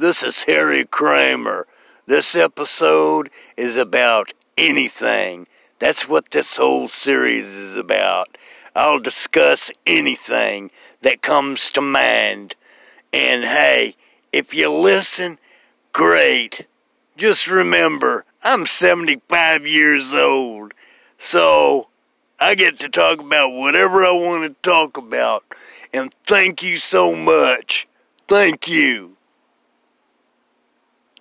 This is Harry Kramer. This episode is about anything. That's what this whole series is about. I'll discuss anything that comes to mind. And hey, if you listen, great. Just remember, I'm 75 years old. So, I get to talk about whatever I want to talk about. And thank you so much. Thank you.